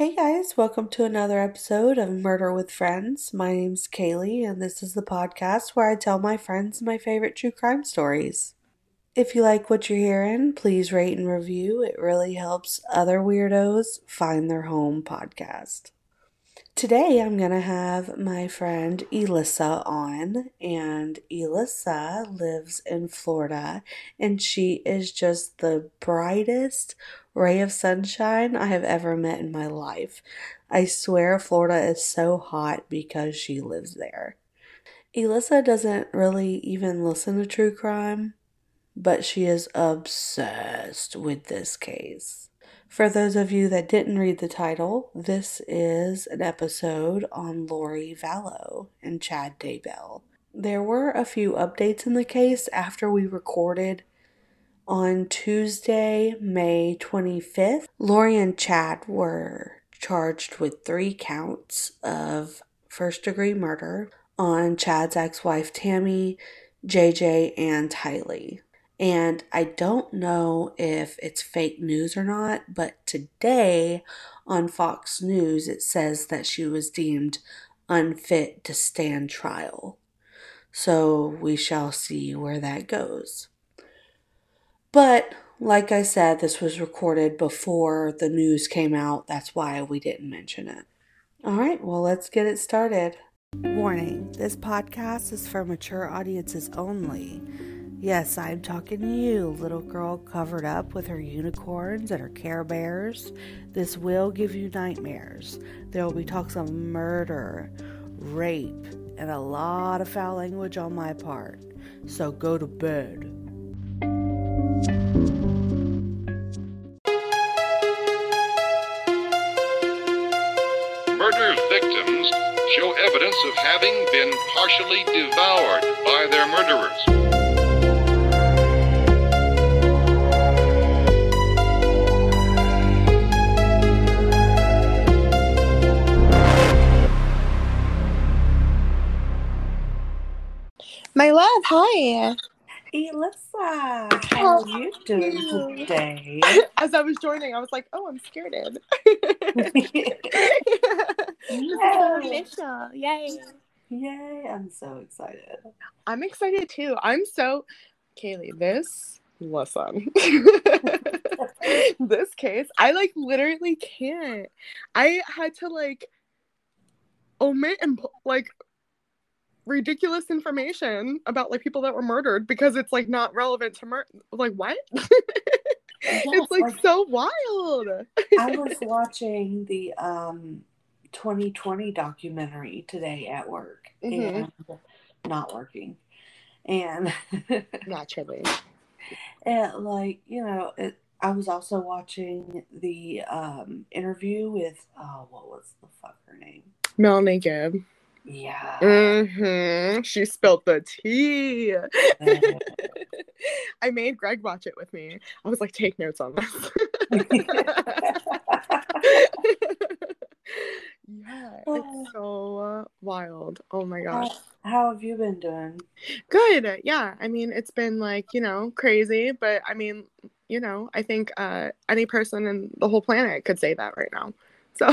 Hey guys, welcome to another episode of Murder with Friends. My name's Kaylee, and this is the podcast where I tell my friends my favorite true crime stories. If you like what you're hearing, please rate and review. It really helps other weirdos find their home podcast. Today I'm going to have my friend Elissa on, and Elissa lives in Florida, and she is just the brightest ray of sunshine I have ever met in my life. I swear Florida is so hot because she lives there. Elissa doesn't really even listen to true crime, but she is obsessed with this case. For those of you that didn't read the title, this is an episode on Lori Vallow and Chad Daybell. There were a few updates in the case after we recorded on Tuesday, May 25th. Lori and Chad were charged with three counts of first degree murder on Chad's ex wife Tammy, JJ, and Tylee. And I don't know if it's fake news or not, but today on Fox News it says that she was deemed unfit to stand trial. So we shall see where that goes. But like I said, this was recorded before the news came out. That's why we didn't mention it. All right, well, let's get it started. Warning this podcast is for mature audiences only. Yes, I'm talking to you, little girl covered up with her unicorns and her care bears. This will give you nightmares. There will be talks of murder, rape, and a lot of foul language on my part. So go to bed. Murder victims show evidence of having been partially devoured by their murderers. My love, hi. Elissa, how are you doing today? As I was joining, I was like, oh, I'm scared. Yay. Yay. Yay, I'm so excited. I'm excited too. I'm so, Kaylee, this, listen. this case, I like literally can't. I had to like omit and like ridiculous information about like people that were murdered because it's like not relevant to murder. Like, what? it's like, like- so wild. I was watching the um 2020 documentary today at work Mhm. and not working. And Naturally. and like, you know, it I was also watching the um interview with oh what was the fuck her name? Melanie Gibb. Yeah. Mm-hmm. She spilled the tea. I made Greg watch it with me. I was like, take notes on this. yeah, it's so uh, wild. Oh my how, gosh. how have you been doing? Good. Yeah. I mean, it's been like, you know, crazy, but I mean, you know, I think uh, any person in the whole planet could say that right now. So,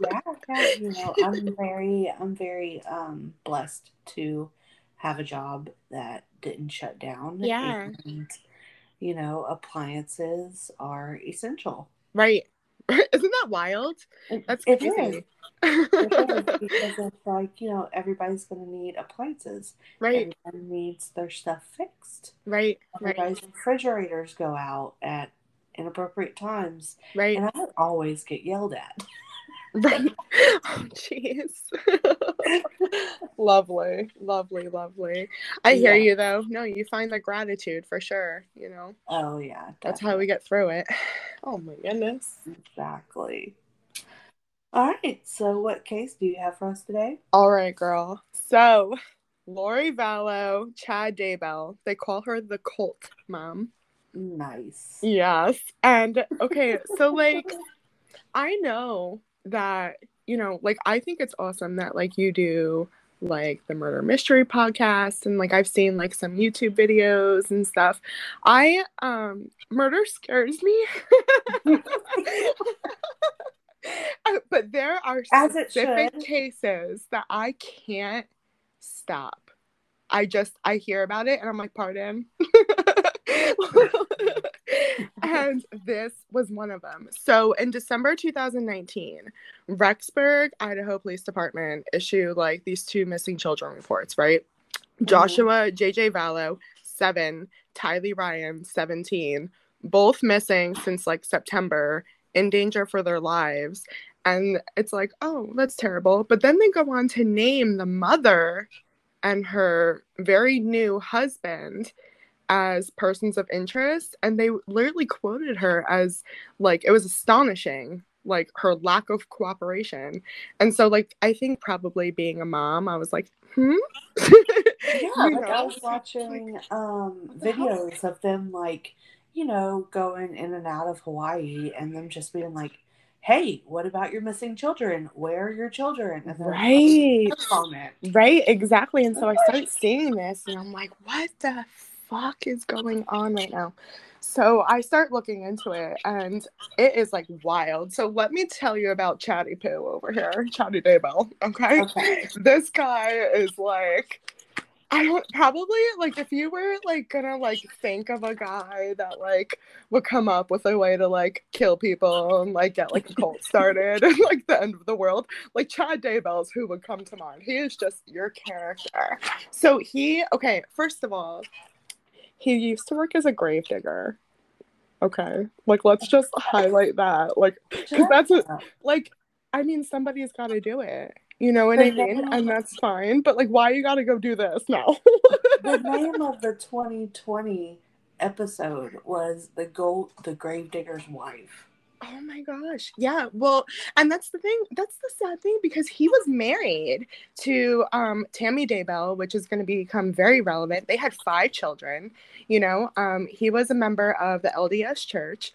yeah, yeah, you know, I'm very, I'm very um, blessed to have a job that didn't shut down. Yeah. And, you know, appliances are essential. right. Isn't that wild? That's It crazy. is. It is because it's like, you know, everybody's going to need appliances. right. Everybody needs their stuff fixed. Right. Right. Everybody's refrigerators go out at inappropriate times. Right. And I always get yelled at. Right. Oh, jeez. lovely, lovely, lovely. I hear Yeah. you though. No, you find the gratitude for sure. You know, Oh, yeah. that's how we get through it. Oh my goodness. Exactly. All right. So, what case do you have for us today? All right, girl. So, Lori Vallow, Chad Daybell. They call her the cult mom. Nice. Yes. And okay, so like I know that, you know, like I think it's awesome that like you do like the murder mystery podcast and like I've seen like some YouTube videos and stuff. I um murder scares me. Uh, but there are As specific cases that I can't stop. I just I hear about it and I'm like, pardon. and this was one of them. So in December 2019, Rexburg, Idaho Police Department issued like these two missing children reports, right? Mm-hmm. Joshua JJ Vallow, seven, Tylee Ryan, 17, both missing since like September, in danger for their lives. And it's like, oh, that's terrible. But then they go on to name the mother and her very new husband as persons of interest. And they literally quoted her as like, it was astonishing, like her lack of cooperation. And so, like, I think probably being a mom, I was like, hmm? Yeah, like I was watching um videos of them like, you know, going in and out of Hawaii and them just being like, Hey, what about your missing children? Where are your children? And Right. it. Right, exactly. And so I start seeing this and I'm like, what the fuck is going on right now? So I start looking into it and it is like wild. So let me tell you about Chatty Poo over here, Chatty Daybell. Okay. Okay. This guy is like I don't probably like if you were like gonna like think of a guy that like would come up with a way to like kill people and like get like a cult started and like the end of the world, like Chad Daybell's who would come to mind. He is just your character. So he okay, first of all, he used to work as a gravedigger. Okay. Like let's just highlight that. Like because that's a, like I mean somebody's gotta do it. You know what I mean? And that's fine. But like why you gotta go do this now? the name of the 2020 episode was the gold the gravedigger's wife. Oh my gosh. Yeah. Well, and that's the thing. That's the sad thing because he was married to um, Tammy Daybell, which is going to become very relevant. They had five children. You know, um, he was a member of the LDS Church.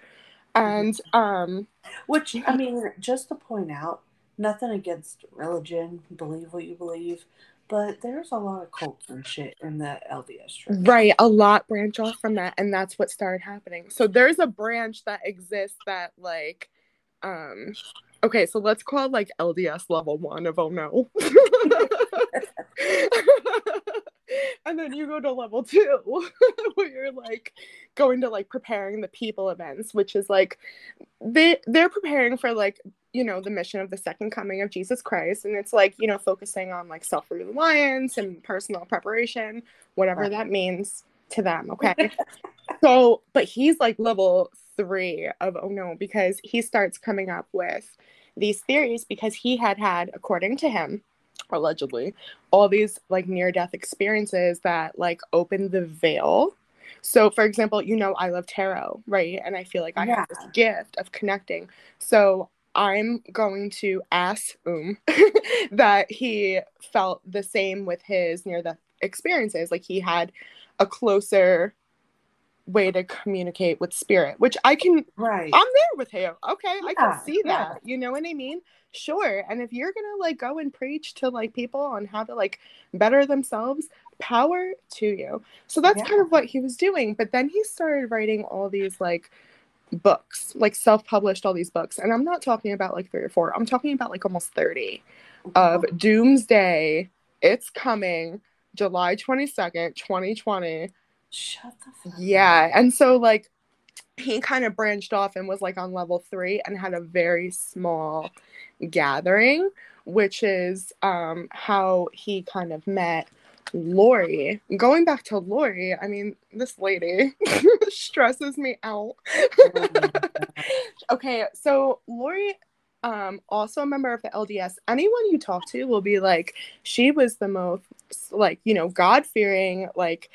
And um, Which I mean, just to point out, nothing against religion, believe what you believe, but there's a lot of cults and shit in the LDS church. right, a lot branch off from that. And that's what started happening. So there's a branch that exists that, like, um, okay, so let's call it like LDS level one of oh no. and then you go to level two where you're like going to like preparing the people events which is like they they're preparing for like you know the mission of the second coming of jesus christ and it's like you know focusing on like self-reliance and personal preparation whatever Right. that means to them okay so but he's like level three of oh no because he starts coming up with these theories because he had had according to him allegedly all these like near death experiences that like open the veil. So for example you know i love tarot right? And i feel like i have this gift of connecting. So i'm going to ask um that he felt the same with his near death experiences. Like he had a closer way to communicate with spirit which i can Right. I'm there with him. Okay, I can see yeah. that. You know what I mean? Sure. And if you're gonna like go and preach to like people on how to like better themselves, power to you. So that's Yeah. kind of what he was doing. But then he started writing all these like books, like self-published all these books. And I'm not talking about like three or four. I'm talking about like almost 30 of Doomsday. It's coming July 22nd, 2020. Shut the fuck up. Yeah. And so like he kind of branched off and was like on level three and had a very small gathering, which is um how he kind of met Lori. Going back to Lori, I mean, this lady stresses me out. God. okay, so Lori um also a member of the LDS. Anyone you talk to will be like she was the most like, you know, God-fearing like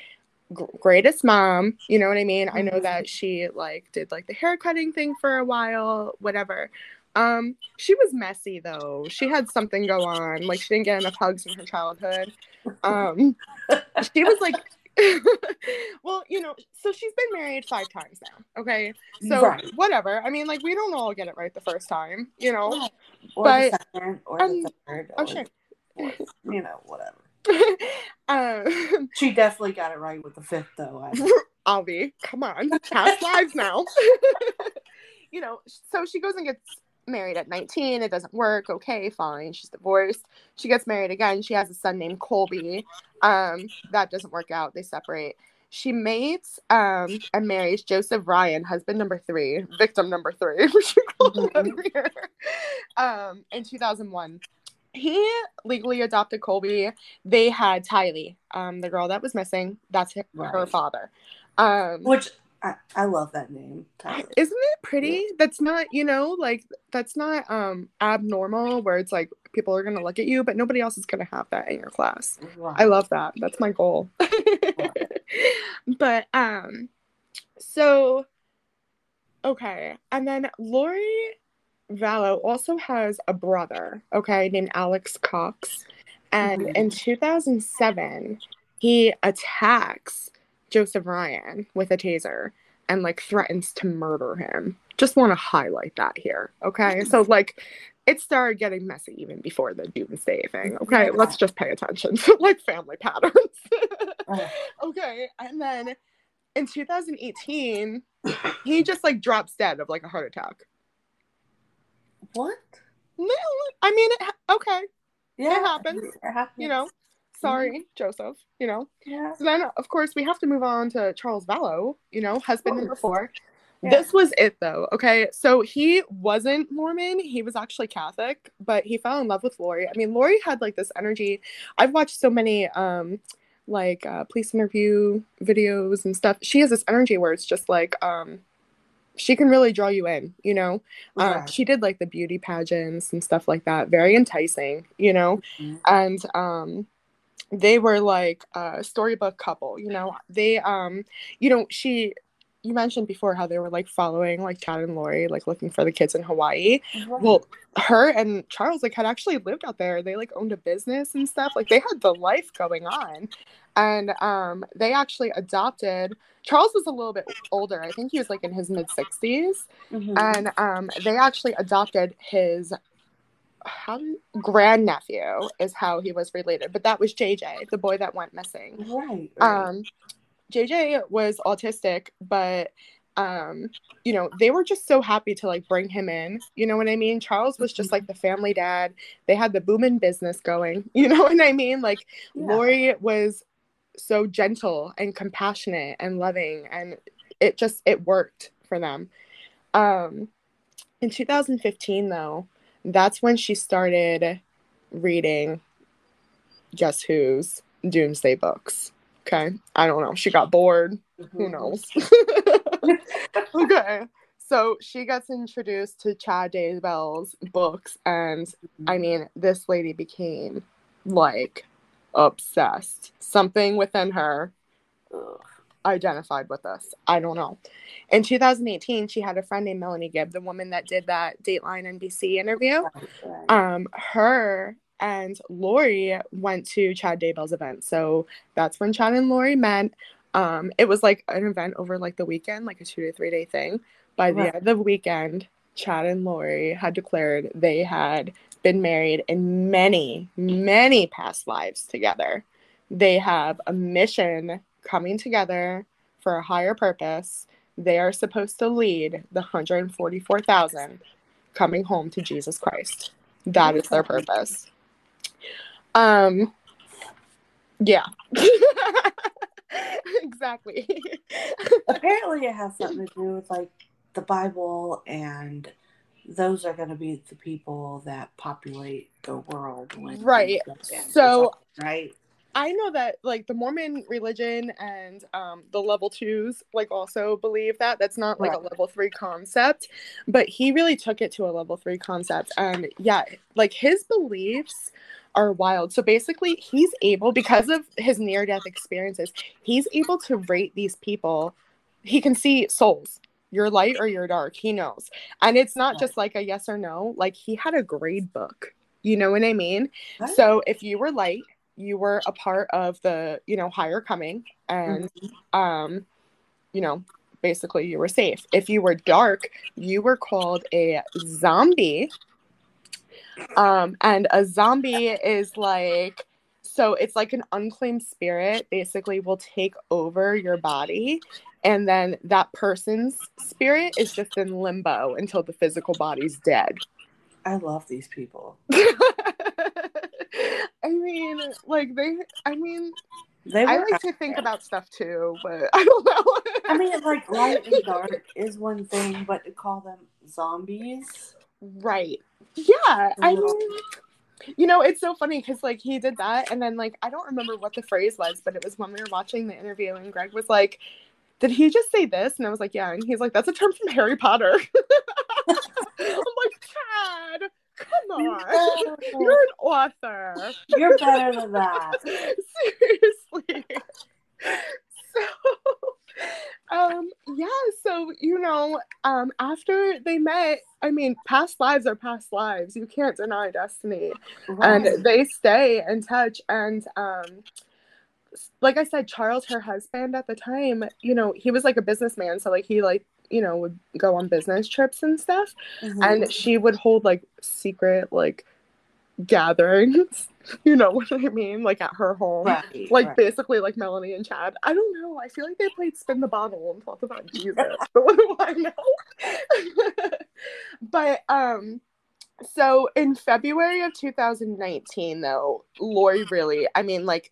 gr- greatest mom, you know what I mean? I know Mhm. that she like did like the hair cutting thing for a while, whatever. Um she was messy though. She had something go on. Like she didn't get enough hugs in her childhood. Um she was like well, you know, so she's been married five times now. Okay. So Right. whatever. I mean, like we don't all get it right the first time, you know. Or But- second, or the third, Oh or, sure. or, you know, whatever. um She definitely got it right with the fifth, though. I'll be. Come on. Past lives now. you know, so she goes and gets married at 19. It doesn't work. Okay, fine. She's divorced. She gets married again. She has a son named Colby. Um, that doesn't work out. They separate. She mates um, and marries Joseph Ryan, husband number three, victim number three, which you call him Mhm. here, um, in 2001. He legally adopted Colby. They had Tylee, um, the girl that was missing. That's her, her father. Um, Which I, I love that name. Tylee. isn't it pretty? That's not, you know, like that's not um abnormal where it's like people are gonna look at you, but nobody else is gonna have that in your class. Right. I love that. That's my goal. but um so okay. And then Lori Vallow also has a brother, okay, named Alex Cox. And Mhm. in 2007, he attacks Joseph Ryan with a taser and like threatens to murder him. Just want to highlight that here, okay? So like it started getting messy even before the doomsday thing. Okay, Yeah. let's just pay attention to like family patterns. Ugh. okay, and then in 2018, he just like drops dead of like a heart attack. What? No, I mean, it, okay, Yeah, it happens. It happens. you know, sorry, Joseph, you know. Yeah. So then, of course, we have to move on to Charles Vallow, you know, husband number four. Yeah. This was it though. Okay. So he wasn't Mormon. He was actually Catholic, but he fell in love with Lori. I mean, Lori had like this energy. I've watched so many um like uh, police interview videos and stuff. She has this energy where it's just like um she can really draw you in, you know. Uh, Right. she did like the beauty pageants and stuff like that. Very enticing, you know Mhm. and um they were like a storybook couple you know they um you know she you mentioned before how they were like following like chad and lori like looking for the kids in hawaii Right. well her and charles like had actually lived out there they like owned a business and stuff like they had the life going on and um they actually adopted charles was a little bit older i think he was like in his mid 60s Mhm. and um, they actually adopted his how grandnephew is how he was related, but that was JJ, the boy that went missing. right. right. Um, JJ was autistic, but um, you know, they were just so happy to like bring him in. You know what I mean? Charles was just like the family dad. They had the booming business going. You know what I mean? Like Yeah. Lori was so gentle and compassionate and loving and it just it worked for them. Um in 2015 though, that's when she started reading Guess Who's Doomsday books. Okay. I don't know. She got bored. Who Mhm. knows? okay. So she gets introduced to Chad Daybell's books, and I mean, this lady became like obsessed. Something within her Ugh. identified with this. I don't know. In 2018, she had a friend named Melanie Gibb, the woman that did that Dateline NBC interview. Um, her and Lori went to Chad Daybell's event. So that's when Chad and Lori met. Um, it was like an event over like the weekend, like a two to three day thing. By the end of the weekend, Chad and Lori had declared they had been married in many, many past lives together. They have a mission coming together for a higher purpose. They are supposed to lead the 144,000 coming home to Jesus Christ. That is their purpose. Um yeah. exactly. Apparently, it has something to do with like the Bible, and those are going to be the people that populate the world. When Right. things end or So- right. I know that like the Mormon religion and um, the level twos like also believe that that's not like a level three concept, but he really took it to a level three concept. And yeah, like his beliefs are wild. So basically, he's able because of his near death experiences, he's able to rate these people. He can see souls. You're light or you're dark. He knows, and it's not just like a yes or no. Like he had a grade book. You know what I mean? Right. So if you were light, you were a part of the, you know, higher coming and um, you know, basically you were safe. If you were dark, you were called a zombie. Um, and a zombie is like so it's like an unclaimed spirit basically will take over your body and then that person's spirit is just in limbo until the physical body's dead. I love these people. I mean, like they. I mean, They I like to think about stuff too, but I don't know. I mean, like light and dark is one thing, but to call them zombies, right? Yeah, I mean, you know, it's so funny because like he did that, and then like I don't remember what the phrase was, but it was when we were watching the interview, and Greg was like, "Did he just say this?" And I was like, "Yeah," and he's like, "That's a term from Harry Potter." I'm like, Chad, come on, you're an author. you're better than that. Seriously. So, um, yeah, so you know, um, after they met, I mean, past lives are past lives. You can't deny destiny. Right. And they stay in touch. And um, like I said, Charles, her husband at the time, you know, he was like a businessman. So like he like, you know, would go on business trips and stuff. Mhm. And she would hold like secret like gatherings. You know what I mean? Like at her home right, like right. basically like Melanie and Chad. I don't know. I feel like they played spin the bottle and talked about Jesus. but what do I know? but um so in February of 2019 though, Lori really, I mean like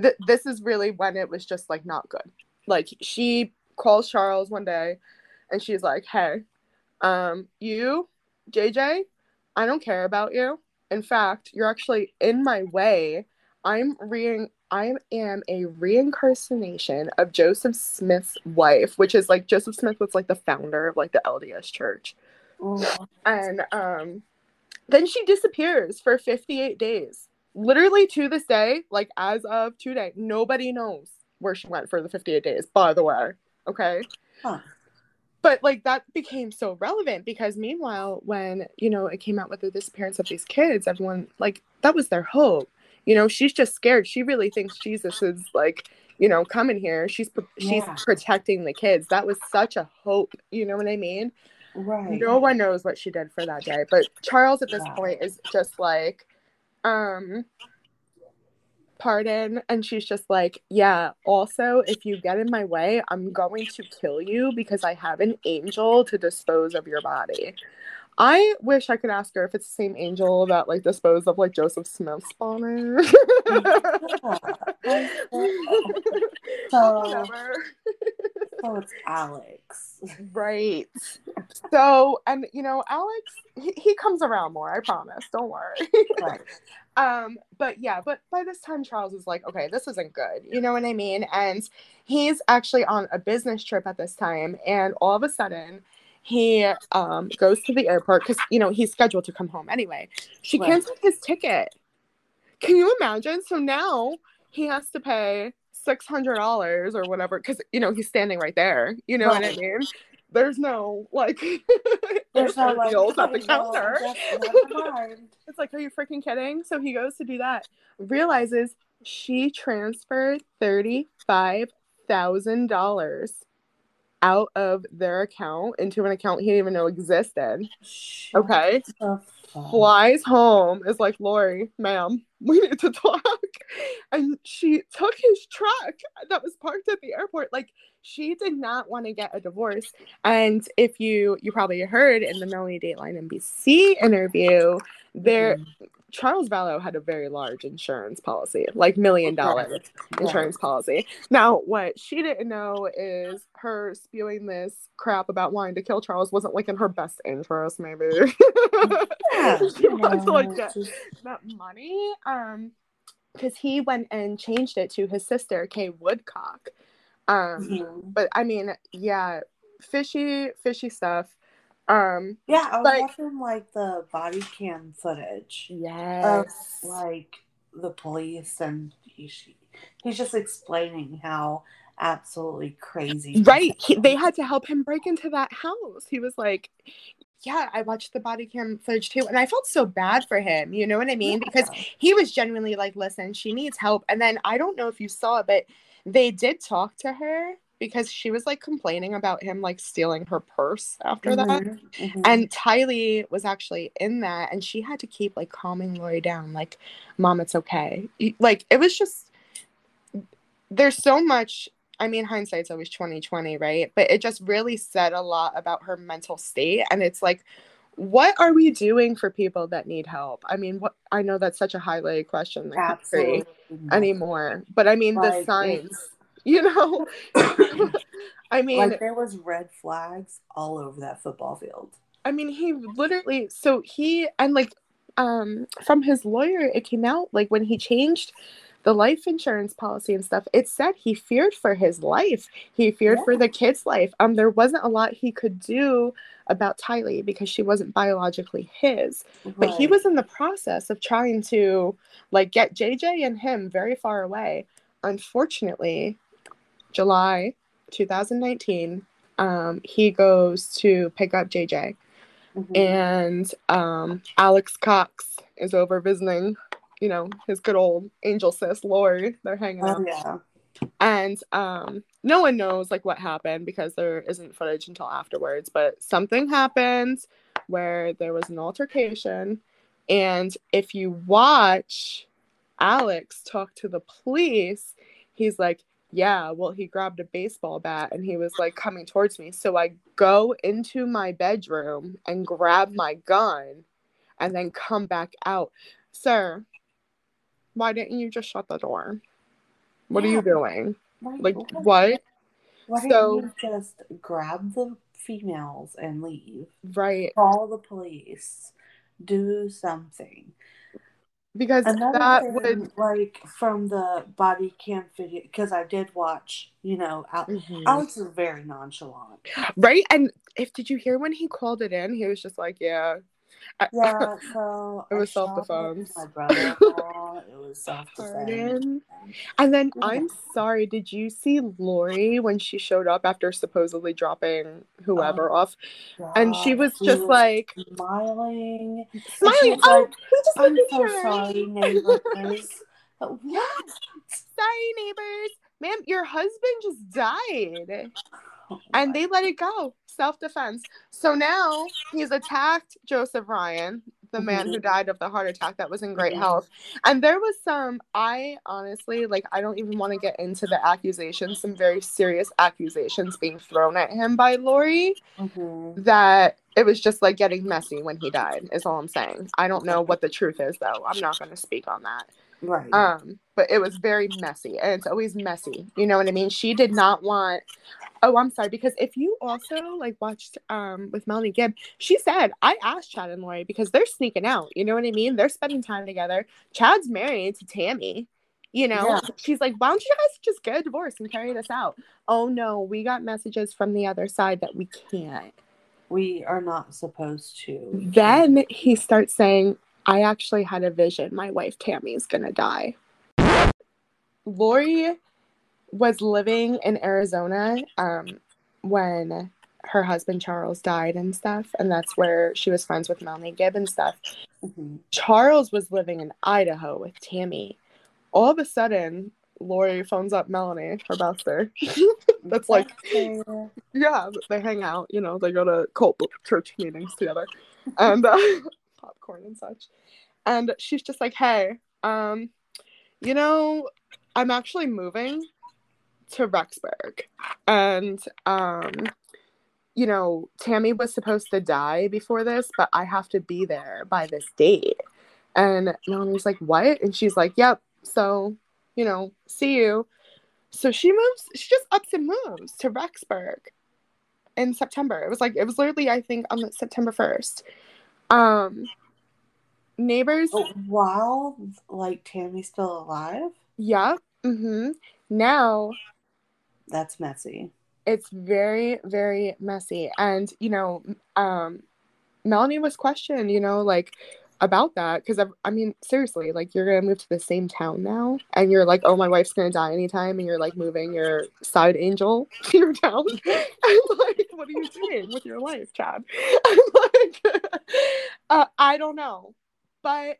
th- this is really when it was just like not good. Like she calls Charles one day and she's like, "Hey, um you, JJ, I don't care about you. In fact, you're actually in my way. I'm re I am a reincarnation of Joseph Smith's wife, which is like Joseph Smith was like the founder of like the LDS church. Mhm. And um then she disappears for 58 days. Literally to this day, like as of today, nobody knows where she went for the 58 days, by the way. Okay Huh. But like that became so relevant because meanwhile when you know it came out with the disappearance of these kids everyone like that was their hope you know she's just scared she really thinks jesus is like you know coming here she's she's Yeah. protecting the kids that was such a hope you know what i mean Right. no one knows what she did for that day but charles at this Yeah. point is just like um pardon and she's just like yeah also if you get in my way i'm going to kill you because i have an angel to dispose of your body i wish i could ask her if it's the same angel that like disposed of like joseph smith's body So- So it's Alex. Right. So, and you know, Alex, he, he comes around more, I promise. Don't worry. Right. um, but yeah, but by this time, Charles is like, okay, this isn't good. You know what I mean? And he's actually on a business trip at this time. And all of a sudden, he um, goes to the airport because, you know, he's scheduled to come home anyway. She Right. canceled his ticket. Can you imagine? So now he has to pay six hundred dollars or whatever because you know he's standing right there. You know what I mean? There's no like There's no like deals at the counter. just never mind. It's like, are you freaking kidding? So he goes to do that, realizes she transferred thirty-five thousand dollars out of their account into an account he didn't even know existed. Okay. Flies home, is like, Lori, ma'am, we need to talk. And she took his truck that was parked at the airport. Like, she did not want to get a divorce. And if you you probably heard in the Melanie Dateline NBC interview, there Mhm. Charles Vallow had a very large insurance policy, like million dollar insurance policy. Now, what she didn't know is her spewing this crap about wanting to kill Charles wasn't like in her best interest, maybe. Yeah, she you wanted to like get just- that money. Um, because he went and changed it to his sister, Kay Woodcock. Um, Mhm. but I mean, yeah, fishy, fishy stuff. Um, Yeah, I was Like- watching like the body cam footage yes, of like the police, and he's he's just explaining how absolutely crazy. right. He, they had to help him break into that house. He was like, yeah, I watched the body cam footage too, and I felt so bad for him. You know what I mean? Because he was genuinely like, listen, she needs help. And then I don't know if you saw it, but they did talk to her because she was like complaining about him like stealing her purse after that. Mhm, mhm. And Tylee was actually in that, and she had to keep like calming Lori down, like, "Mom, it's okay." Like it was just there's so much. I mean, hindsight's always twenty twenty, right? But it just really said a lot about her mental state, and it's like what are we doing for people that need help? I mean, what I know that's such a highlighted question in the country Absolutely. anymore, but I mean the signs, you know. I mean, like there was red flags all over that football field. I mean, he literally so he and like um from his lawyer it came out like when he changed the life insurance policy and stuff, it said he feared for his life. He feared for the kid's life. Um there wasn't a lot he could do about Tylee because she wasn't biologically his. But he was in the process of trying to like get JJ and him very far away. Unfortunately, July 2019, um, he goes to pick up JJ Mhm. and um, Alex Cox is over visiting, you know, his good old angel sis Lori. They're hanging out, Oh yeah. and um, no one knows like what happened because there isn't footage until afterwards. But something happened where there was an altercation, and if you watch Alex talk to the police, he's like. Yeah, well, he grabbed a baseball bat and he was like coming towards me. So I go into my bedroom and grab my gun and then come back out. Sir, why didn't you just shut the door? What are you doing? Like, Like, what? what? Why So- didn't you just grab the females and leave? Right. Call the police. Do something. Because Another that thing, would. like from the body cam video, because I did watch. You know, Al- Mhm. Alex is very nonchalant. Right? And if did you hear when he called it in? He was just like, yeah. I- Yeah, so It was shot self-defense. My brother-in-law. it was self-defense. And then Yeah. I'm sorry, did you see Lori when she showed up after supposedly dropping whoever oh, off? And she was he just like smiling. Smiling. Oh, like, I'm so her. sorry, neighbors. What? Sorry, neighbors. Ma'am, your husband just died. And they let it go. Self defense. So now he's attacked Joseph Ryan, the man who died of the heart attack that was in great Mhm. health. And there was some, I honestly, like, I don't even want to get into the accusations, some very serious accusations being thrown at him by Lori Mhm. that it was just like getting messy when he died, is all I'm saying. I don't know what the truth is, though. I'm not going to speak on that. Right. Um, but it was very messy, and it's always messy. You know what I mean? She did not want. Oh, I'm sorry. Because if you also like watched um with Melanie Gibb, she said I asked Chad and Lori because they're sneaking out. You know what I mean? They're spending time together. Chad's married to Tammy. You know, Yeah. she's like, why don't you guys just get a divorce and carry this out? Oh no, we got messages from the other side that we can't. we are not supposed to. Then he starts saying, I actually had a vision. My wife Tammy's gonna die. Lori was living in Arizona um, when her husband Charles died and stuff, and that's where she was friends with Melanie Gibb and stuff. Mhm. Charles was living in Idaho with Tammy. All of a sudden, Lori phones up Melanie, her bester. That's like yeah, they hang out, you know, they go to cult church meetings together and uh, popcorn and such. And she's just like, hey, um, you know, I'm actually moving to Rexburg. And, um, you know, Tammy was supposed to die before this, but I have to be there by this date. And Melanie's like, what? And she's like, yep. So, you know, see you. So she moves, she just ups and moves to Rexburg in September. It was like, it was literally, I think, on September 1st. Um, neighbors, But while like Tammy's still alive, yeah. Mm-hmm. Now that's messy. it's very, very messy. And, you know, um, Melanie was questioned, you know, like about that. Cause I, mean, seriously, like you're going to move to the same town now and you're like, oh, my wife's going to die anytime. And you're like moving your side angel to your town. and like, what are you doing with your life, Chad? And like, uh, I don't know. But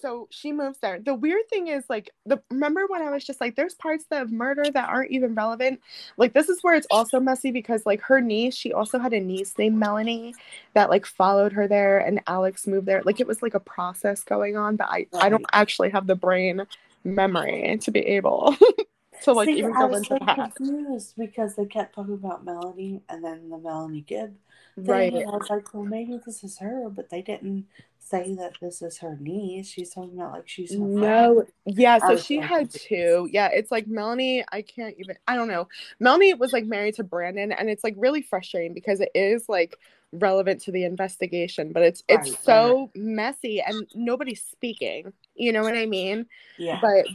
so she moves there. The weird thing is like the remember when I was just like there's parts of murder that aren't even relevant. Like this is where it's also messy because like her niece, she also had a niece named Melanie that like followed her there and Alex moved there. Like it was like a process going on, but I I don't actually have the brain memory to be able to like See, even go into so that. confused because they kept talking about Melanie and then the Melanie Gibb thing. Right. And I was like, well, maybe this is her, but they didn't say that this is her niece. She's talking about like she's No, friend. yeah, so she had two. Yeah, it's like Melanie, I can't even I don't know. Melanie was like married to Brandon and it's like really frustrating because it is like relevant to the investigation, but it's it's Right, so messy and nobody's speaking. You know what I mean? Yeah. But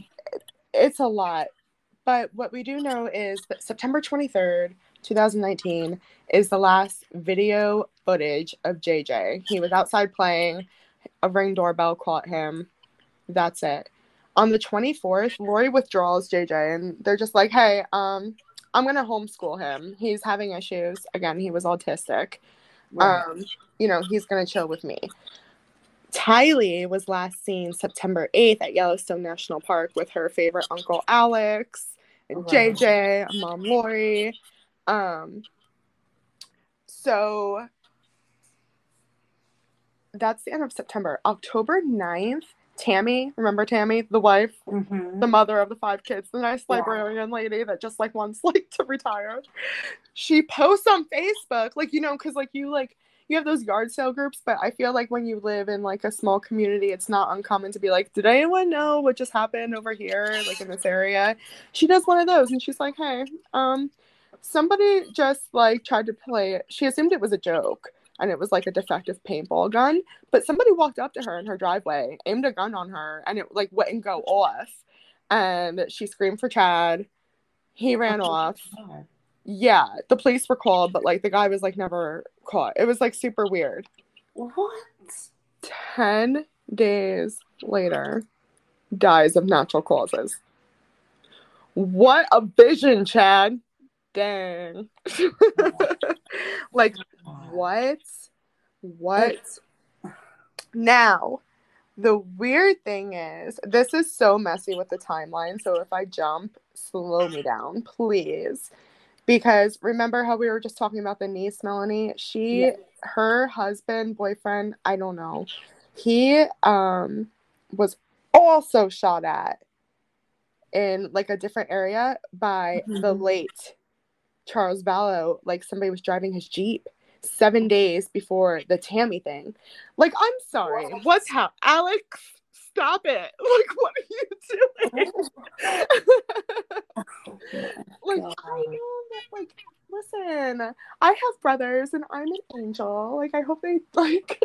it's a lot. But what we do know is that September 23rd, 2019 is the last video footage of JJ. He was outside playing, a ring doorbell caught him. That's it. On the 24th, Lori withdraws JJ and they're just like, hey, um, I'm gonna homeschool him. He's having issues. Again, he was autistic. Right. Um, you know, he's gonna chill with me. Tylee was last seen September 8th at Yellowstone National Park with her favorite uncle Alex and Right. JJ, mom Lori. Um, so that's the end of September. October 9th, Tammy, remember Tammy, the wife, Mhm. the mother of the five kids, the nice Yeah. librarian lady that just like wants like to retire. She posts on Facebook, like you know, because like you like you have those yard sale groups, but I feel like when you live in like a small community, it's not uncommon to be like, did anyone know what just happened over here, like in this area? She does one of those, and she's like, hey, um, somebody just like tried to play it. She assumed it was a joke. And it was like a defective paintball gun, but somebody walked up to her in her driveway, aimed a gun on her, and it like wouldn't go off. And she screamed for Chad. He ran Oh, off. God. Yeah, the police were called, but like the guy was like never caught. It was like super weird. What? 10 days later, dies of natural causes. What a vision, Chad. Dang. like, what? What? Now, the weird thing is, this is so messy with the timeline. So if I jump, slow me down, please. Because remember how we were just talking about the niece, Melanie? She, Yeah. her husband, boyfriend, I don't know. He um was also shot at in like a different area by the Mhm. late Charles Vallow. Like somebody was driving his Jeep seven days before the Tammy thing. Like, I'm sorry. What? What's how Alex? Stop it. Like, what are you doing? like, I know that, like, listen, I have brothers and I'm an angel. Like, I hope they, like,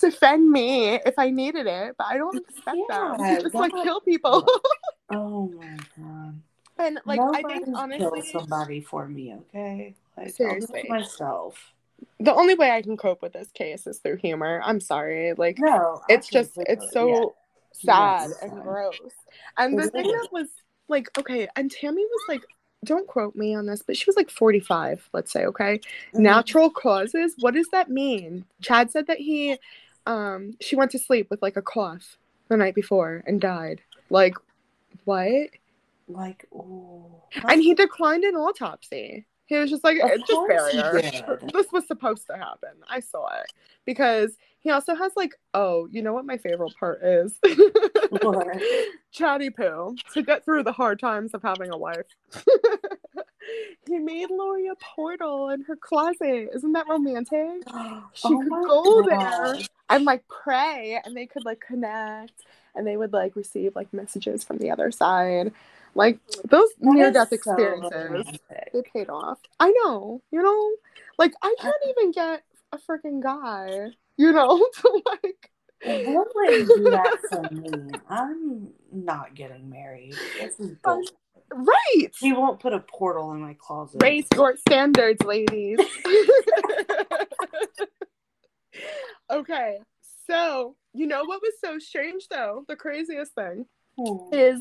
defend me if I needed it, but I don't expect Yeah, to just, like, that- kill people. Oh my god. And, like, I Nobody's think, honestly, kill somebody for me, okay? Like, Seriously. myself. the only way I can cope with this case is through humor. I'm sorry. Like, No, it's just it's so yeah. sad Yes. and gross. And the thing that was like, okay, and Tammy was like, don't quote me on this, but she was like 45, let's say, okay? Mhm. Natural causes, what does that mean? Chad said that he um she went to sleep with like a cough the night before and died. Like what? Like, ooh. And he declined an autopsy. He was just like, Of it's just did. This was supposed to happen. I saw it. Because he also has like, oh, you know what my favorite part is? Chatty Poo. To get through the hard times of having a wife. he made Lori a portal in her closet. Isn't that romantic? She Oh could go there gosh. and like pray and they could like connect and they would like receive like messages from the other side. Like those near death so experiences, romantic. they paid off. I know, you know, like I can't even get a freaking guy, you know, to like. What would do that to me? I'm not getting married. Right. He won't put a portal in my closet. Raise your standards, ladies. okay, so you know what was so strange though? The craziest thing Hmm. is,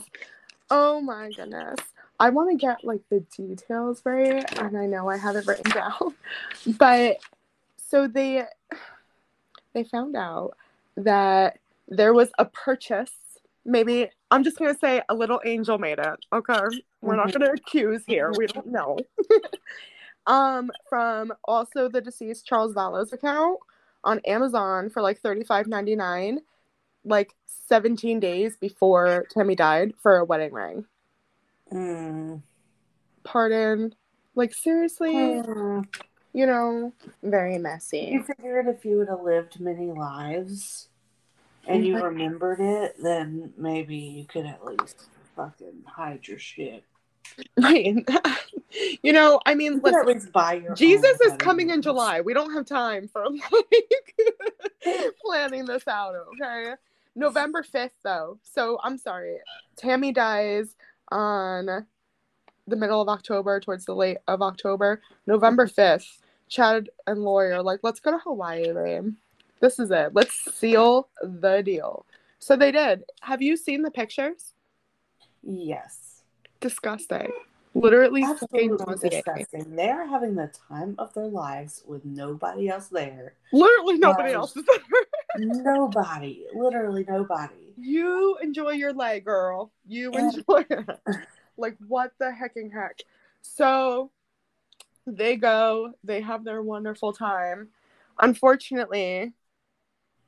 oh my goodness. I want to get like the details right, and I know I have it written down, but so they they found out that there was a purchase. Maybe I'm just gonna say a little angel made it. Okay, we're not Mhm. gonna accuse here. We don't know. um, from also the deceased Charles Vallow's account on Amazon for like $35.99, like 17 days before Tammy died for a wedding ring. Mm. Pardon. Like seriously, Mm. you know, very messy. You figured if you would have lived many lives and you Mhm. remembered it, then maybe you could at least fucking hide your shit. Right. you know, I mean, listen, at least buy your Jesus is coming in. July. We don't have time for like planning this out, okay? November 5th though. So I'm sorry. Tammy dies on the middle of October, towards the late of October. November 5th, Chad and Lori are like, let's go to Hawaii, babe. This is it. Let's seal the deal. So they did. Have you seen the pictures? Yes. Disgusting. Literally Absolutely disgusting. They are having the time of their lives with nobody else there. Literally nobody Right. else is there. Nobody. Literally nobody. you enjoy your leg, girl. You enjoy it. like what the hecking heck? So they go, they have their wonderful time. Unfortunately,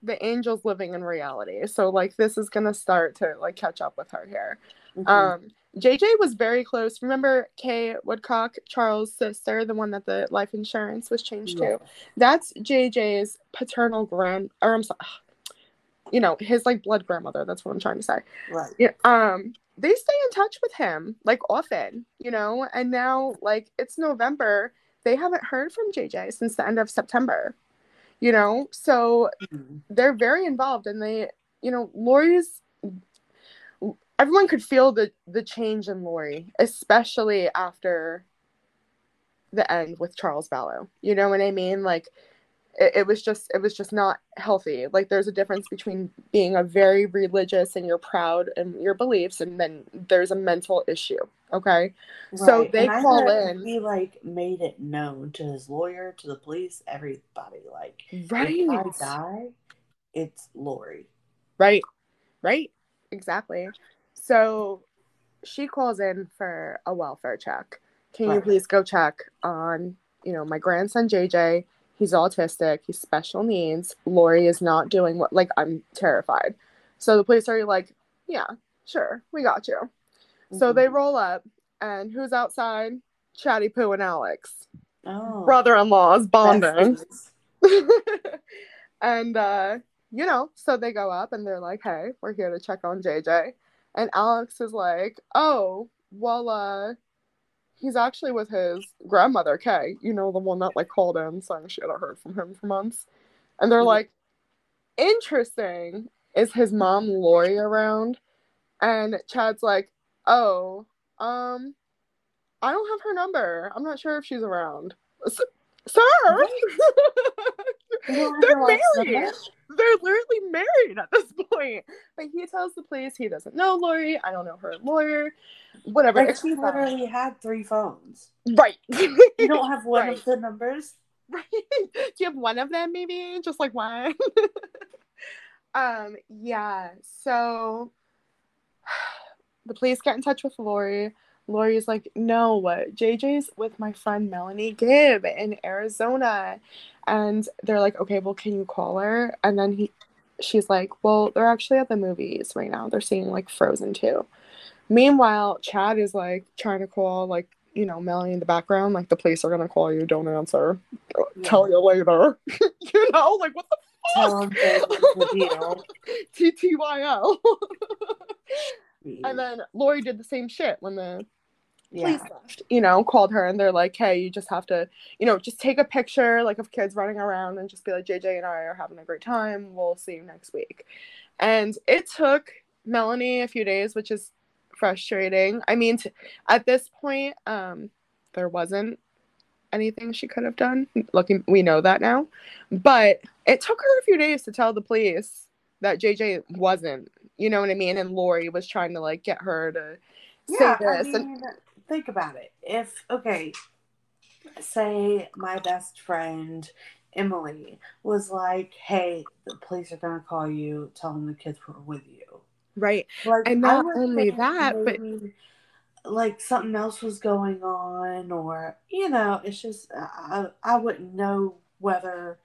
the angel's living in reality. So like this is gonna start to like catch up with her here. Mhm. Um JJ was very close. Remember Kay Woodcock, Charles' sister, the one that the life insurance was changed Yeah. to? That's JJ's paternal grand or I'm sorry, you know, his like blood grandmother. That's what I'm trying to say. Right. Yeah. Um, they stay in touch with him like often, you know, and now like it's November. They haven't heard from JJ since the end of September. You know, so Mhm. they're very involved and they you know lori's everyone could feel the the change in lori especially after the end with charles Vallow. you know what i mean like it, it was just it was just not healthy like there's a difference between being a very religious and you're proud in your beliefs and then there's a mental issue okay So they and call in- He like made it known to his lawyer, to the police, everybody. Like, right if I die, it's Lori. Right. Right. Exactly. So she calls in for a welfare check. Can you please go check on, you know, my grandson JJ? He's autistic, he's special needs. Lori is not doing what like I'm terrified. So the police are like, Yeah, sure, we got you. So Mhm. they roll up and who's outside? Chatty Poo and Alex. oh, Brother in laws bonding. and uh you know so they go up and they're like hey we're here to check on jj and alex is like oh well uh he's actually with his grandmother kay. You know the one that like called in saying she hadn't heard from him for months. And they're Mhm. like interesting. Is his mom lori around? And chad's like oh um i don't have her number. I'm not sure if she's around. S- sir You don't have they're married they're literally married at this point. But he tells the police he doesn't know Lori. I don't know her lawyer. Whatever. Like she literally had three phones. right. You don't have one Right. of the numbers. right. Do you have one of them maybe? Just like one. um, yeah. So the police get in touch with Lori. Lori's like, no, what? JJ's with my friend Melanie Gibb in Arizona. And they're like, okay, well, can you call her? And then he she's like, Well, they're actually at the movies right now. They're seeing like Frozen 2. Meanwhile, Chad is like trying to call like, you know, Melanie in the background, like the police are gonna call you, don't answer. Tell you later. you know, like what the Tell them this is the deal. TTYL. and then Lori did the same shit when the police yeah. left, you know, called her and they're like, hey, you just have to, you know, just take a picture like of kids running around and just be like, JJ and I are having a great time. We'll see you next week. And it took Melanie a few days, which is frustrating. I mean, t- at this point, um, there wasn't anything she could have done. Looking, we know that now. But it took her a few days to tell the police that JJ wasn't, you know what I mean? And Lori was trying to like get her to Yeah, say I this. and mean, think about it. If okay, say my best friend Emily was like, "Hey, the police are gonna call you. Tell them the kids were with you." right. Like, And not only that, but- like something else was going on, or you know, it's just I I wouldn't know whether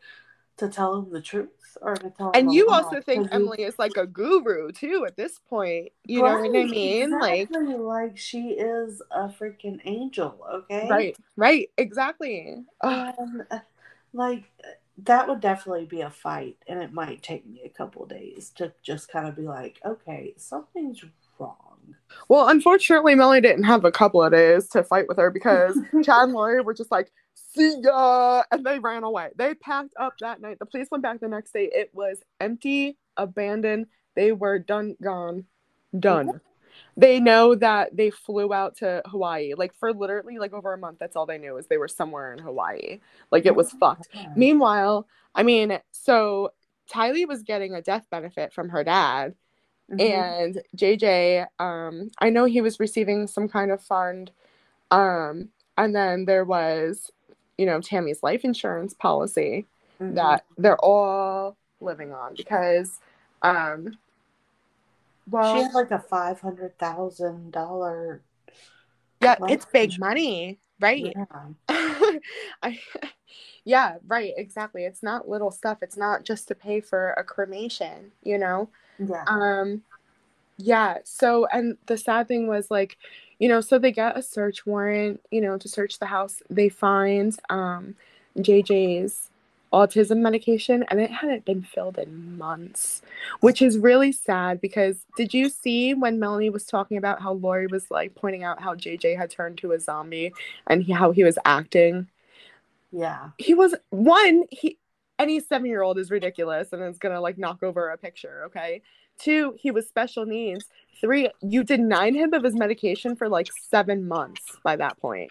to tell him the truth or to tell And you also think you- Emily is like a guru too at this point. You know what I mean? Like exactly, like she is a freaking angel, okay? right, right, exactly. Uh, like that would definitely be a fight, and it might take me a couple days to just kind of be like, okay, something's wrong. Well, unfortunately, Melanie didn't have a couple of days to fight with her because Chad and Lori were just like, see ya, and they ran away. They packed up that night. The police went back the next day. It was empty, abandoned. They were done, gone, done. They know that they flew out to Hawaii. Like for literally like over a month, that's all they knew is they were somewhere in Hawaii. Like it was fucked. Meanwhile, I mean, so Tylee was getting a death benefit from her dad, Mhm. and JJ, um, I know he was receiving some kind of fund, um, and then there was, you know, Tammy's life insurance policy Mhm. that they're all living on because, um, well, she had like a five hundred thousand dollar. yeah, it's big insurance. money, right? Yeah. I, yeah, right, exactly. It's not little stuff. It's not just to pay for a cremation, you know? Yeah. Um, yeah. So, and the sad thing was like, you know, so they get a search warrant, you know, to search the house. They find um, JJ's autism medication, and it hadn't been filled in months, which is really sad because did you see when Melanie was talking about how Lori was like pointing out how JJ had turned to a zombie and he, how he was acting? yeah. he was one he any seven year old is ridiculous and is gonna like knock over a picture okay two he was special needs three you denied him of his medication for like seven months by that point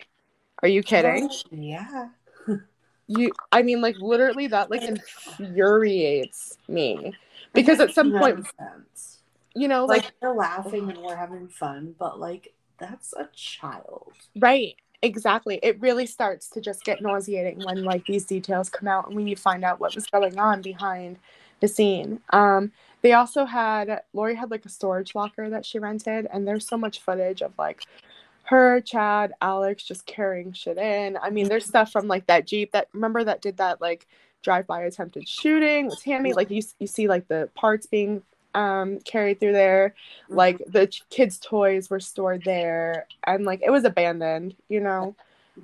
are you kidding Yeah. you i mean like literally that like infuriates me because at some point sense. you know like like we're laughing and we're having fun, but like that's a child. Right. Exactly. It really starts to just get nauseating when like these details come out and when you find out what was going on behind the scene. Um they also had Lori had like a storage locker that she rented and there's so much footage of like her, Chad, Alex just carrying shit in. I mean, there's stuff from like that Jeep that remember that did that like drive-by attempted shooting with Tammy. Like you you see like the parts being um carried through there like the ch- kids toys were stored there and like it was abandoned you know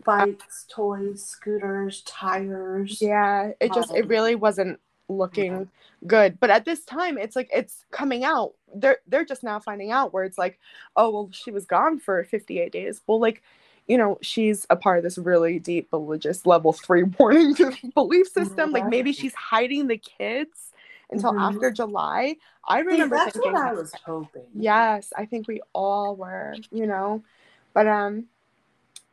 bikes, toys, scooters, tires. yeah it just it Um, really wasn't looking good but at this time it's like it's coming out they're they're just now finding out where it's like oh well she was gone for 58 days well like you know she's a part of this really deep religious level three warning belief system like maybe she's hiding the kids until Mhm. after july i See, remember that's thinking what I was hoping. Yes, I think we all were, you know. But um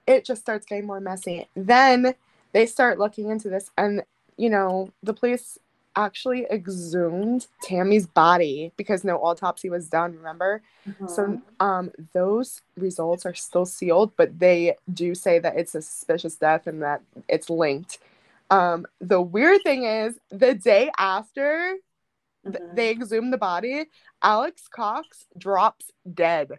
it just starts getting more messy. Then they start looking into this and you know, the police actually exhumed Tammy's body because no autopsy was done, remember? Mhm. So um those results are still sealed, but they do say that it's a suspicious death and that it's linked. Um the weird thing is the day after th- Mhm. they exhumed the body, Alex Cox drops dead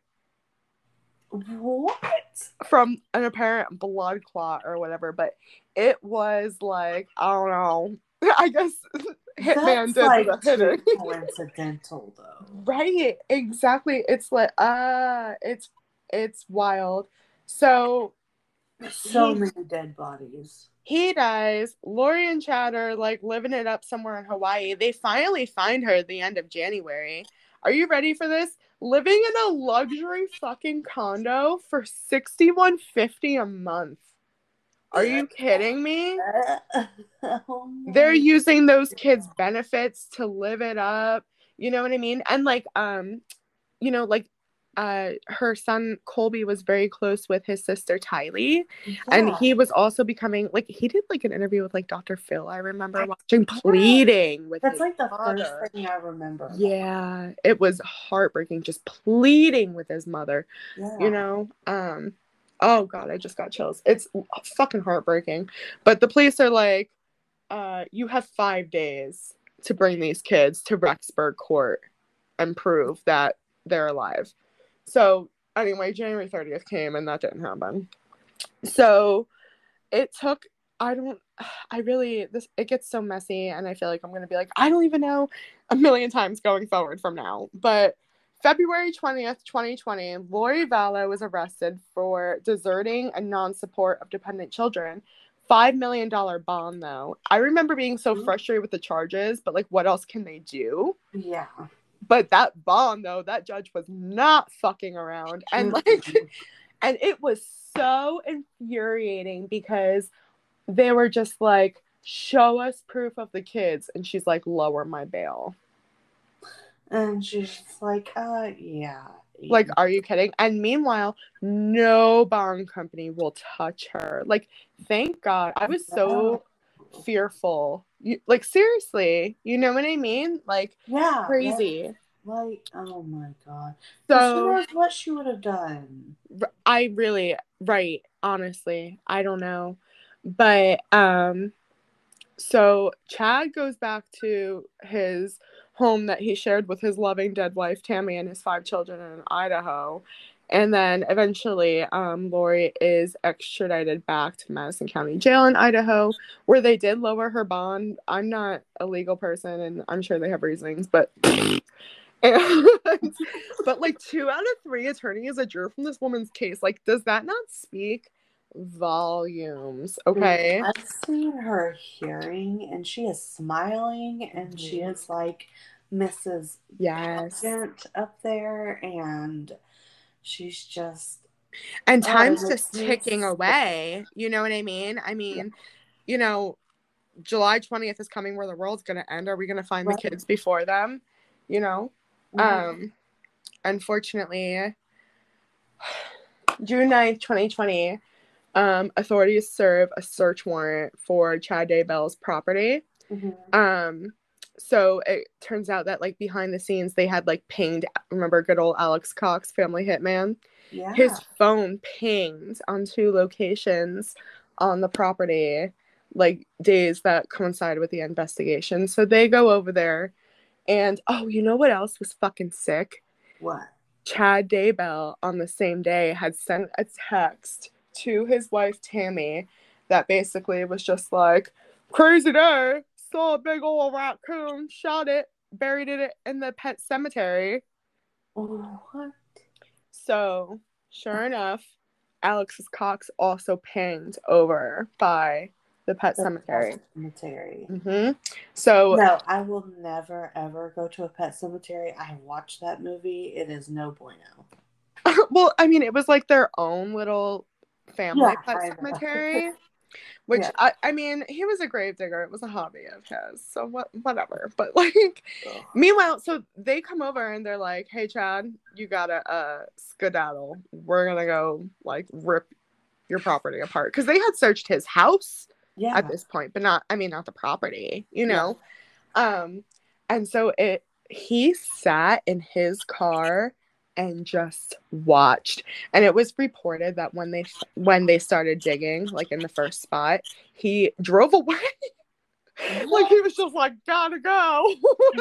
what? from an apparent blood clot or whatever. But it was like, I don't know. I guess Hitman That's did like hitting. too coincidental though. Right, exactly. It's like uh it's it's wild. So So he- many dead bodies. he dies. Lori and Chad are like living it up somewhere in Hawaii. They finally find her at the end of January. Are you ready for this? Living in a luxury fucking condo for sixty one fifty a month. Are you kidding me? Oh They're using those kids' benefits to live it up. You know what I mean? And like um, you know, like uh her son Colby was very close with his sister Tylee. and he was also becoming like he did like an interview with like Dr. Phil. I remember watching pleading with That's like the mother. first thing I remember. Yeah, it was heartbreaking just pleading with his mother, Yeah. you know. Um oh god, I just got chills. It's fucking heartbreaking. But the police are like uh you have 5 days to bring these kids to Rexburg court and prove that they're alive. So anyway, January 30th came and that didn't happen. So it took I don't I really this it gets so messy and I feel like I'm gonna be like, I don't even know a million times going forward from now. But February 20th, 2020, Lori Vallow was arrested for deserting and non-support of dependent children. Five million dollar bond though. I remember being so Mhm. frustrated with the charges, but like what else can they do? Yeah. But that bond though, that judge was not fucking around. And like and it was so infuriating because they were just like, show us proof of the kids. And she's like, lower my bail. And she's like, uh, yeah. Like, are you kidding? And meanwhile, no bond company will touch her. Like, thank God. I was so fearful. You, like, seriously, you know what I mean? Like, yeah, crazy. Like, like, oh my god. So- So who knows what she would have done? I really right, honestly. I don't know. But um so Chad goes back to his home that he shared with his loving dead wife Tammy and his five children in Idaho. And then eventually um Lori is extradited back to Madison County Jail in Idaho where they did lower her bond. I'm not a legal person and I'm sure they have reasons, but and, but like two out of three attorneys withdrew from this woman's case. Like, does that not speak volumes? Okay. I've seen her hearing, and she is smiling, and she Mhm. is like Mrs. Yes. Up there, and she's just And Oh, time's it just ticking away. You know what I mean? I mean, you know, July 20th is coming where the world's going to end. Are we going to find Right. the kids before them? You know? Um, unfortunately, June 9th, 2020, um, authorities serve a search warrant for Chad Daybell's property. Mhm. Um, so it turns out that like behind the scenes they had like pinged. Remember, good old Alex Cox, family hitman. yeah, His phone pinged on two locations on the property, like days that coincided with the investigation. So they go over there, and oh, you know what else was fucking sick? what? Chad Daybell on the same day had sent a text to his wife Tammy that basically was just like, crazy day, saw a big old raccoon, shot it, buried it in the pet cemetery. What? So, sure enough, Alex's Cox also pinged over by the pet cemetery. Cemetery. hmm So, No, I will never ever go to a pet cemetery. I watched that movie. It is no bueno. well, I mean, it was like their own little family Yeah, pet cemetery. Which Yeah. I, I mean, he was a gravedigger. It was a hobby of his, so what, whatever. But like, meanwhile, so they come over and they're like, "Hey, Chad, you gotta uh skedaddle. We're gonna go like rip your property apart because they had searched his house Yeah. at this point, but not, I mean, not the property, you know. Um, and so it he sat in his car and just watched and it was reported that when they when they started digging like in the first spot he drove away like he was just like gotta go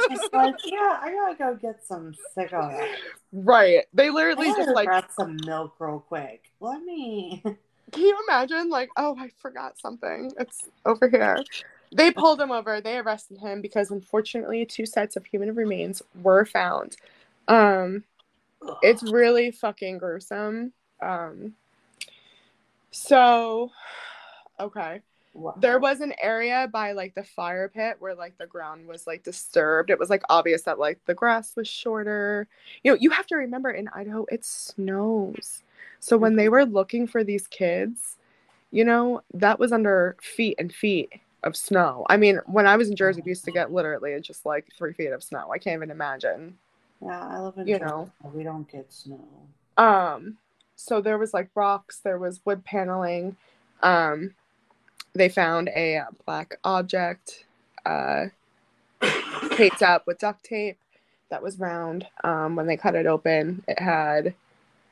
just like, yeah, I gotta go get some cigarettes. right they literally just like grab some milk real quick. Let me. Can you imagine? Like, oh, I forgot something. It's over here. They pulled him over. They arrested him because, unfortunately, two sets of human remains were found. Um, it's really fucking gruesome. Um, so, okay, Wow. there was an area by like the fire pit where like the ground was like disturbed. It was like obvious that like the grass was shorter. You know, you have to remember in Idaho it snows. So when they were looking for these kids, you know, that was under feet and feet of snow. I mean, when I was in Jersey, we used to get literally just like three feet of snow. I can't even imagine. Yeah, I live in you Georgia. know. We don't get snow. Um, so there was like rocks, there was wood paneling. Um, they found a uh, black object, uh, taped up with duct tape that was round. Um, when they cut it open, it had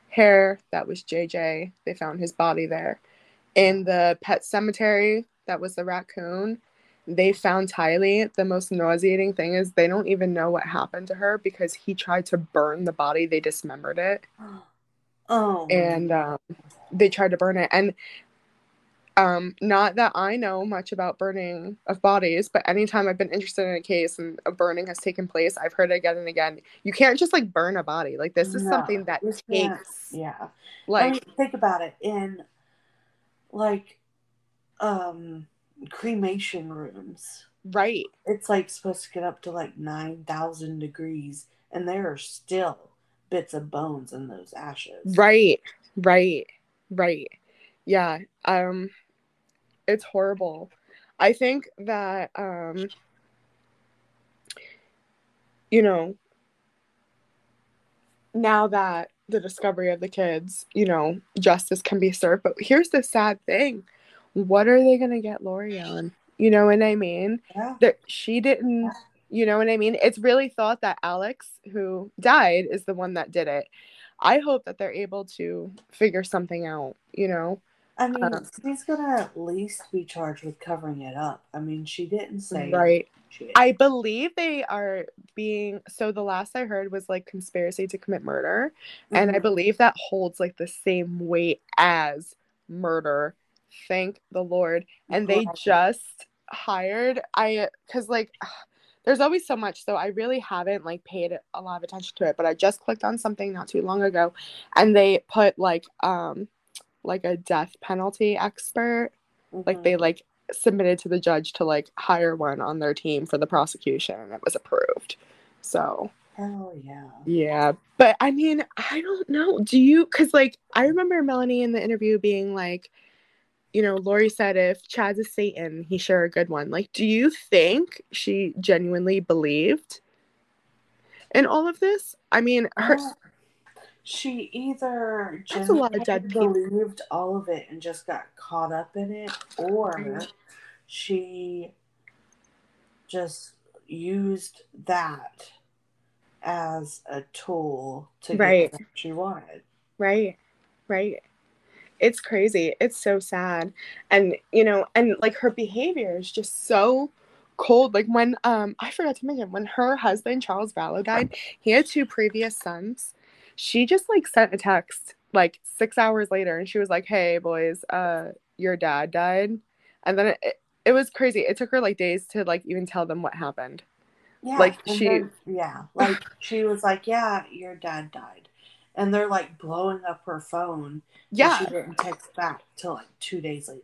hair that was JJ. They found his body there. In the pet cemetery, that was the raccoon. They found Tylee. The most nauseating thing is they don't even know what happened to her because he tried to burn the body. They dismembered it Oh. and um, they tried to burn it and Um, not that I know much about burning of bodies, but anytime I've been interested in a case and a burning has taken place, I've heard it again and again. You can't just like burn a body. Like this is No, something that you can't. takes Yeah. I like mean, think about it. In like um cremation rooms, right, it's like supposed to get up to like nine thousand degrees, and there are still bits of bones in those ashes. right, right, right. Yeah. Um, it's horrible. I think that um, you know, now that the discovery of the kids, you know, justice can be served. But here's the sad thing. What are they gonna get Lori on? You know what I mean? Yeah. That she didn't you know what I mean? It's really thought that Alex, who died, is the one that did it. I hope that they're able to figure something out, you know? I mean, Um, she's gonna at least be charged with covering it up. I mean, she didn't say Right. I believe they are being so the last I heard was like conspiracy to commit murder. And I Mhm. believe that holds like the same weight as murder. Thank the Lord. And they just hired I cuz like there's always so much so I really haven't like paid a lot of attention to it, but I just clicked on something not too long ago and they put like um like a death penalty expert like Mhm. they like submitted to the judge to like hire one on their team for the prosecution and it was approved so Hell yeah. yeah but i mean i don't know do you because like i remember melanie in the interview being like you know lori said if chad's a satan he's sure a good one like do you think she genuinely believed in all of this i mean her Well, she either That's a lot of genuinely dead people. believed all of it and just got caught up in it, or she just used that as a tool to Right. get what she wanted. Right. Right. It's crazy. It's so sad. And you know, and like her behavior is just so cold. Like when um I forgot to mention when her husband Charles Vallow died, he had two previous sons. She just like sent a text like 6 hours later and she was like, "Hey boys, uh your dad died." And then it, it was crazy. It took her like days to like even tell them what happened. Yeah, Like, she- then- yeah, like she was like, "Yeah, your dad died," and they're like blowing up her phone. Yeah. she didn't text back till like two days later.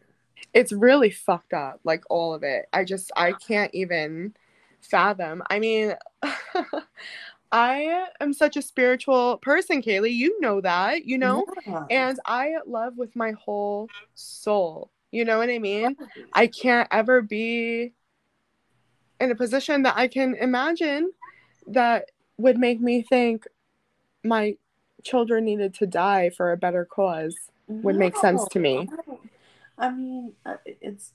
it's really fucked up like all of it i just i can't even fathom i mean i am such a spiritual person kaylee you know that you know Yeah. and i love with my whole soul you know what i mean i can't ever be in a position that i can imagine that would make me think my children needed to die for a better cause would make sense to me. I mean, uh, it's.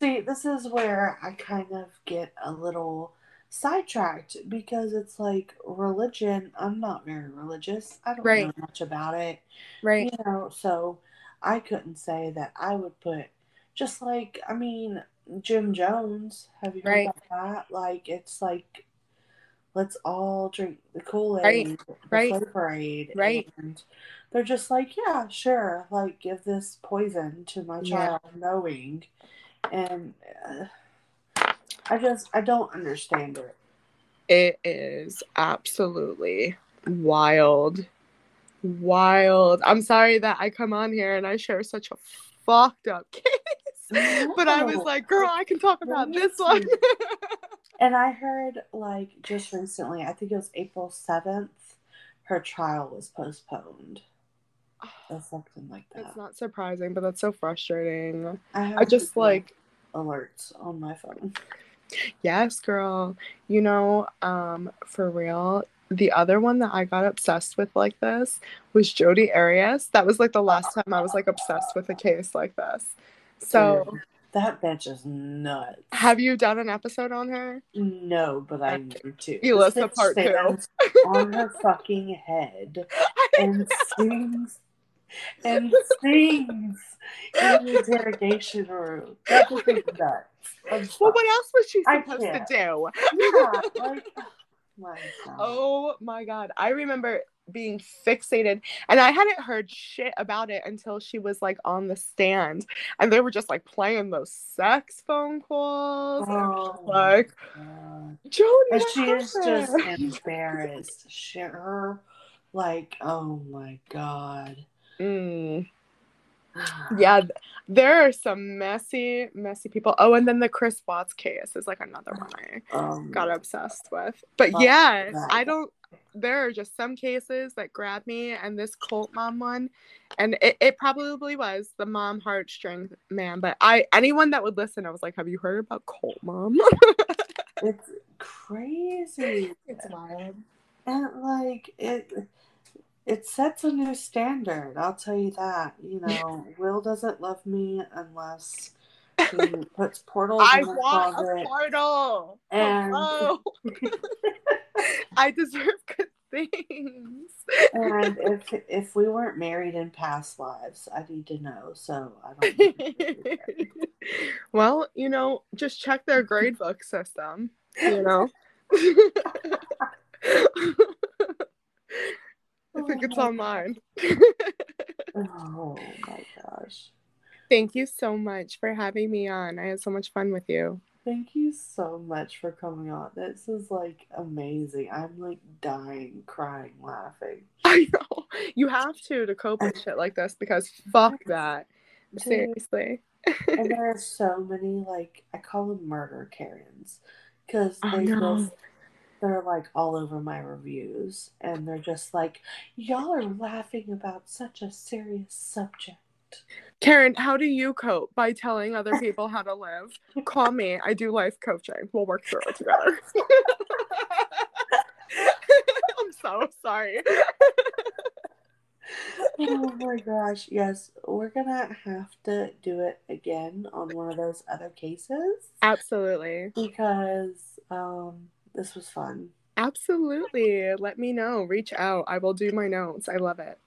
See, this is where I kind of get a little sidetracked because it's like religion. I'm not very religious. I don't Right. know much about it. right You know, so I couldn't say that I would put just like I mean Jim Jones. Have you heard Right. about that? Like it's like let's all drink the Kool Aid, Right. the Right. Aid, Right. And they're just like, yeah, sure, like give this poison to my Yeah. child, knowing, and uh, I just I don't understand it. It is absolutely wild. Wild. I'm sorry that I come on here and I share such a fucked up case. But I was like, girl, I can talk about this one. And I heard like just recently, I think it was April seventh, her trial was postponed or something like that. It's not surprising, but that's so frustrating. I, have I just like, alerts on my phone. yes, girl. You know, um, for real, the other one that I got obsessed with like this was Jodi Arias. That was like the last time I was like obsessed with a case like this. So, that bitch is nuts. have you done an episode on her? No, but I need to. Elissa part two. on her fucking head and sings and sings in the interrogation room. That bitch is nuts. Well, what else was she supposed to do? Yeah, like, oh my God. Oh my god. I remember being fixated and I hadn't heard shit about it until she was like on the stand and they were just like playing those sex phone calls Oh, like. Jodi And what just embarrassed. She, her, like, oh my God. Mm. yeah there are some messy messy people oh and then the chris watts case is like another one i Um, got obsessed with but yeah that. i don't there are just some cases that grab me and this cult mom one and it, it probably was the mom heartstring man but i anyone that would listen i was like have you heard about cult mom it's crazy. it's wild And like it it sets a new standard, I'll tell you that. You know, Will doesn't love me unless he puts portals i want a portal And- Hello. i deserve good things And if if we weren't married in past lives, I need to know. So I don't well, you know, just check their grade book system, you know. I think it's online. Oh my gosh. Thank you so much for having me on. I had so much fun with you. Thank you so much for coming on. This is like amazing. I'm like dying, crying, laughing. I know. You have to to cope with shit like this because fuck that. Seriously. and there are so many like I call them murder Karens because Oh, they no. just they're like all over my reviews and they're just like y'all are laughing about such a serious subject. Karen, how do you cope by telling other people how to live? Call me. I do life coaching. We'll work through it together. I'm so sorry. oh my gosh, yes, we're gonna have to do it again on one of those other cases Absolutely. because um this was fun. Absolutely. Let me know. Reach out. I will do my notes. I love it.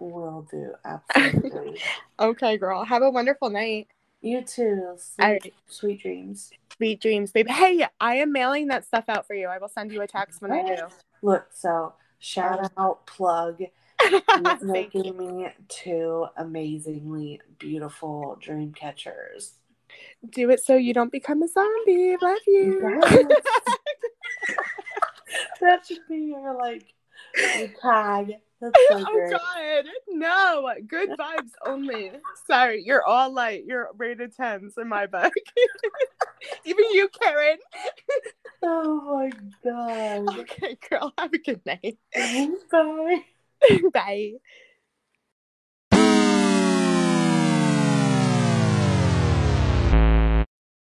Will do absolutely. Okay, girl. Have a wonderful night. you too. Sweet, right. sweet dreams. Sweet dreams, baby. Hey, I am mailing that stuff out for you. I will send you a text when I do. Look, so shout out, plug. Making me two amazingly beautiful dream catchers. Do it so you don't become a zombie. Love you. Yes. that should be your like tag. That's so oh god no good vibes only sorry you're all light you're rated 10s in my book even you karen Oh my god. okay girl have a good night mm-hmm, Bye. bye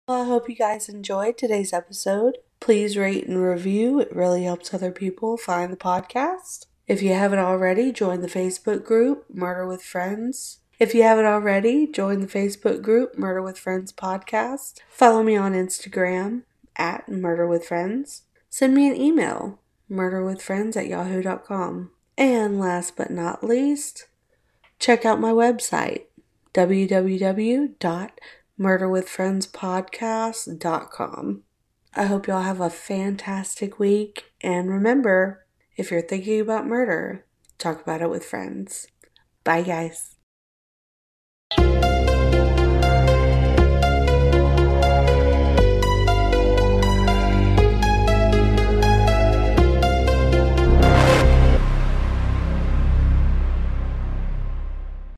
Well, I hope you guys enjoyed today's episode. Please rate and review. It really helps other people find the podcast. If you haven't already, join the Facebook group Murder with Friends. If you haven't already, join the Facebook group Murder with Friends Podcast. Follow me on Instagram at Murder with Friends. Send me an email, murderwithfriends at yahoo.com. And last but not least, check out my website, www.murderwithfriendspodcast.com. I hope y'all have a fantastic week. And remember, if you're thinking about murder, talk about it with friends. Bye, guys.